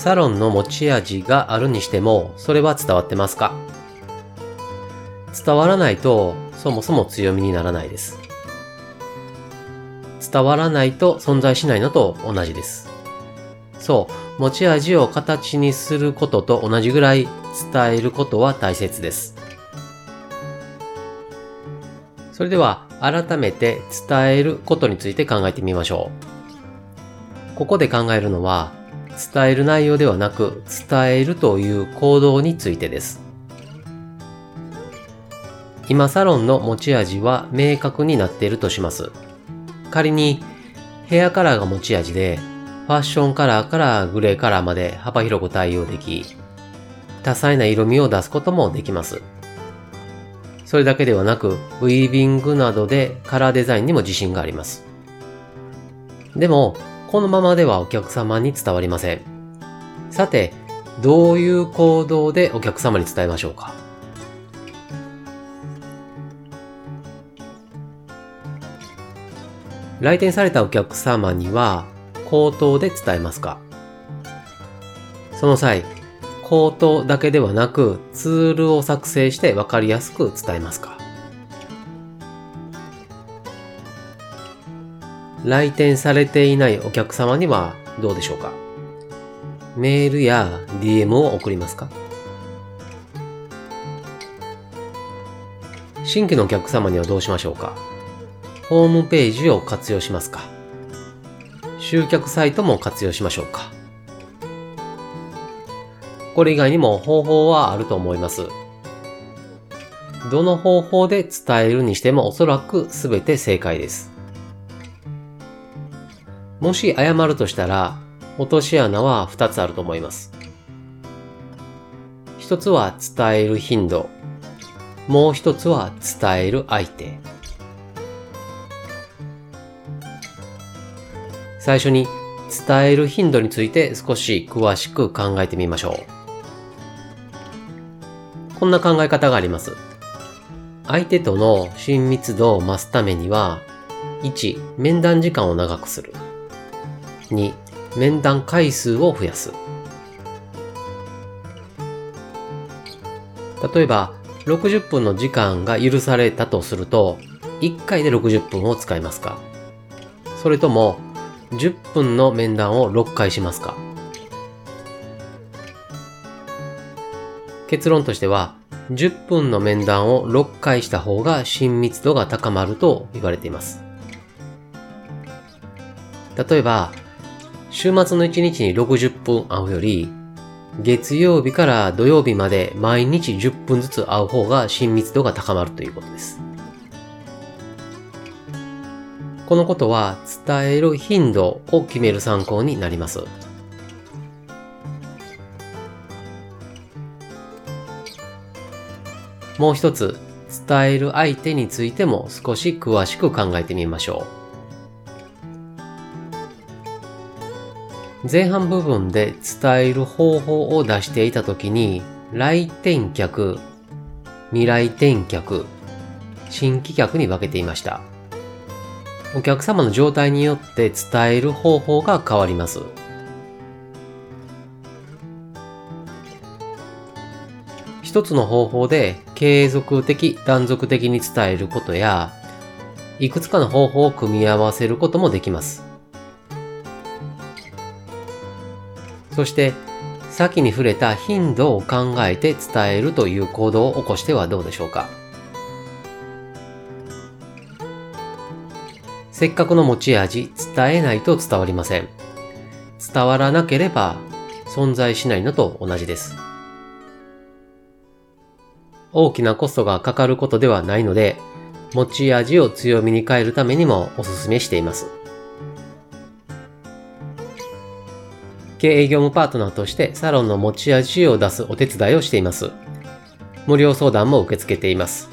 サロンの持ち味があるにしても、それは伝わってますか？伝わらないと、そもそも強みにならないです。伝わらないと存在しないのと同じです。そう、持ち味を形にすることと同じぐらい伝えることは大切です。それでは改めて伝えることについて考えてみましょう。ここで考えるのは伝える内容ではなく伝えるという行動についてです。今サロンの持ち味は明確になっているとします。仮にヘアカラーが持ち味でファッションカラーからグレーカラーまで幅広く対応でき多彩な色味を出すこともできます。それだけではなく、ウィービングなどでカラーデザインにも自信があります。でも、このままではお客様に伝わりません。さて、どういう行動でお客様に伝えましょうか？来店されたお客様には口頭で伝えますか？その際、口頭だけではなくツールを作成してわかりやすく伝えますか？来店されていないお客様にはどうでしょうか？メールや DM を送りますか？新規のお客様にはどうしましょうか？ホームページを活用しますか？集客サイトも活用しましょうか？これ以外にも方法はあると思います。どの方法で伝えるにしてもおそらく全て正解です。もし謝るとしたら、落とし穴は2つあると思います。一つは伝える頻度。もう一つは伝える相手。最初に伝える頻度について少し詳しく考えてみましょう。こんな考え方があります。相手との親密度を増すためには、1、面談時間を長くする。2、面談回数を増やす。例えば、60分の時間が許されたとすると、1回で60分を使いますか？それとも、10分の面談を6回しますか？結論としては、10分の面談を6回した方が親密度が高まると言われています。例えば、週末の1日に60分会うより、月曜日から土曜日まで毎日10分ずつ会う方が親密度が高まるということです。このことは伝える頻度を決める参考になります。もう一つ、伝える相手についても少し詳しく考えてみましょう。前半部分で伝える方法を出していたときに、来店客、未来店客、新規客に分けていました。お客様の状態によって伝える方法が変わります。一つの方法で継続的、断続的に伝えることや、いくつかの方法を組み合わせることもできます。そして先に触れた頻度を考えて伝えるという行動を起こしてはどうでしょうか。せっかくの持ち味伝えないと伝わりません。伝わらなければ存在しないのと同じです。大きなコストがかかることではないので持ち味を強みに変えるためにもお勧めしています。経営業務パートナーとしてサロンの持ち味を出すお手伝いをしています。無料相談も受け付けています。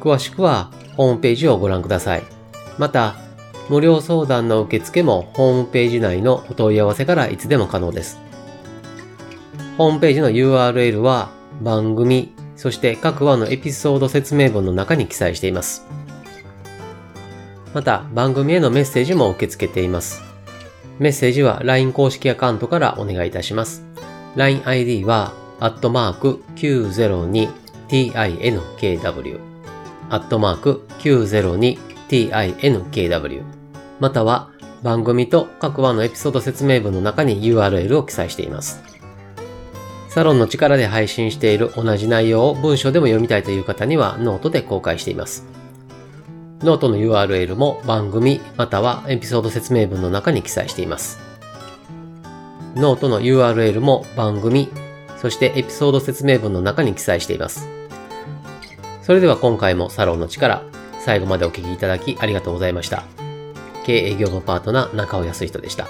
詳しくはホームページをご覧ください。また、無料相談の受付もホームページ内のお問い合わせからいつでも可能です。ホームページの URL は番組、そして各話のエピソード説明文の中に記載しています。また、番組へのメッセージも受け付けています。メッセージは LINE 公式アカウントからお願いいたします。LINEID は、アットマーク 902tinkw アットマーク 902tinkw または番組と各話のエピソード説明文の中に URL を記載しています。サロンの力で配信している同じ内容を文章でも読みたいという方にはノートで公開しています。ノートの URL も番組またはエピソード説明文の中に記載しています。ノートの URL も番組、そしてエピソード説明文の中に記載しています。それでは今回もサロンの力、最後までお聴きいただきありがとうございました。経営業務パートナー中尾康人でした。